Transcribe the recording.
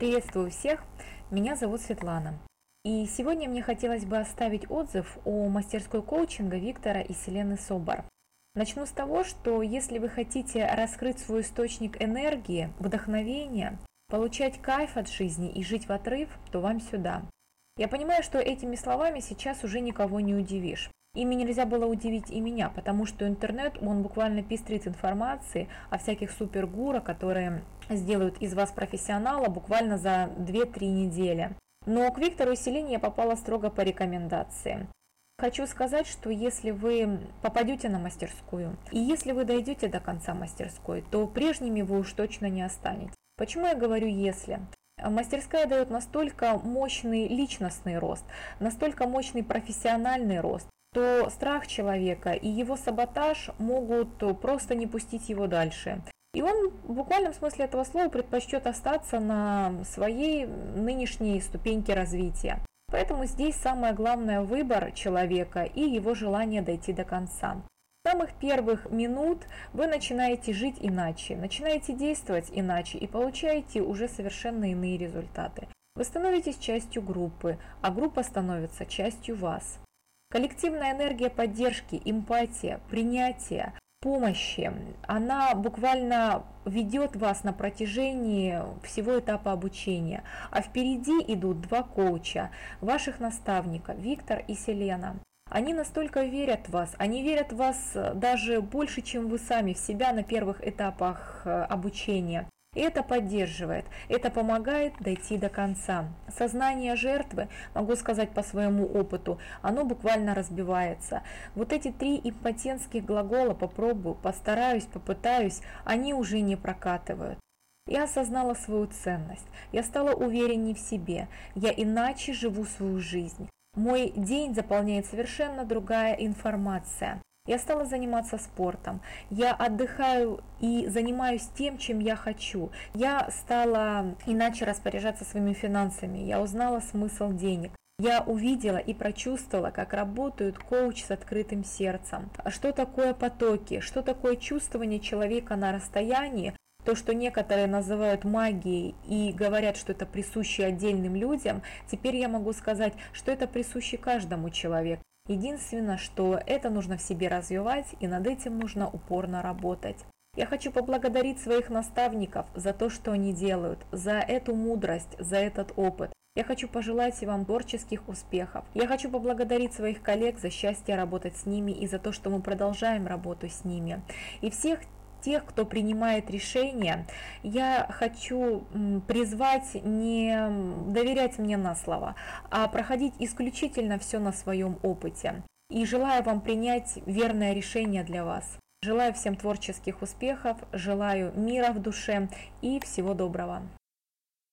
Приветствую всех, меня зовут Светлана. И сегодня мне хотелось бы оставить отзыв о мастерской коучинга Виктора и Селены Собор. Начну с того, что если вы хотите раскрыть свой источник энергии, вдохновения, получать кайф от жизни и жить в отрыв, то вам сюда. Я понимаю, что этими словами сейчас уже никого не удивишь. Ими нельзя было удивить и меня, потому что интернет, он буквально пестрит информацией о всяких супергура, которые сделают из вас профессионала буквально за 2-3 недели. Но к Виктору Селине я попала строго по рекомендации. Хочу сказать, что если вы попадете на мастерскую, и если вы дойдете до конца мастерской, то прежними вы уж точно не останетесь. Почему я говорю «если»? Мастерская дает настолько мощный личностный рост, настолько мощный профессиональный рост, то страх человека и его саботаж могут просто не пустить его дальше. И он в буквальном смысле этого слова предпочтет остаться на своей нынешней ступеньке развития. Поэтому здесь самое главное выбор человека и его желание дойти до конца. С самых первых минут вы начинаете жить иначе, начинаете действовать иначе и получаете уже совершенно иные результаты. Вы становитесь частью группы, а группа становится частью вас. Коллективная энергия поддержки, эмпатия, принятия, помощи, она буквально ведет вас на протяжении всего этапа обучения. А впереди идут два коуча, ваших наставника, Виктор и Селена. Они настолько верят в вас, они верят в вас даже больше, чем вы сами в себя на первых этапах э, обучения. Это поддерживает, это помогает дойти до конца. Сознание жертвы, могу сказать по своему опыту, оно буквально разбивается. Вот эти три импотентских глагола «попробую», «постараюсь», «попытаюсь», они уже не прокатывают. Я осознала свою ценность, я стала увереннее в себе, я иначе живу свою жизнь. Мой день заполняет совершенно другая информация. Я стала заниматься спортом, я отдыхаю и занимаюсь тем, чем я хочу. Я стала иначе распоряжаться своими финансами, я узнала смысл денег. Я увидела и прочувствовала, как работают коуч с открытым сердцем. Что такое потоки, что такое чувствование человека на расстоянии, то, что некоторые называют магией и говорят, что это присуще отдельным людям, теперь я могу сказать, что это присуще каждому человеку. Единственное, что это нужно в себе развивать и над этим нужно упорно работать. Я хочу поблагодарить своих наставников за то, что они делают, за эту мудрость, за этот опыт. Я хочу пожелать вам творческих успехов. Я хочу поблагодарить своих коллег за счастье работать с ними и за то, что мы продолжаем работу с ними. И всех тех, кто принимает решения, я хочу призвать не доверять мне на слово, а проходить исключительно все на своем опыте. И желаю вам принять верное решение для вас. Желаю всем творческих успехов, желаю мира в душе и всего доброго.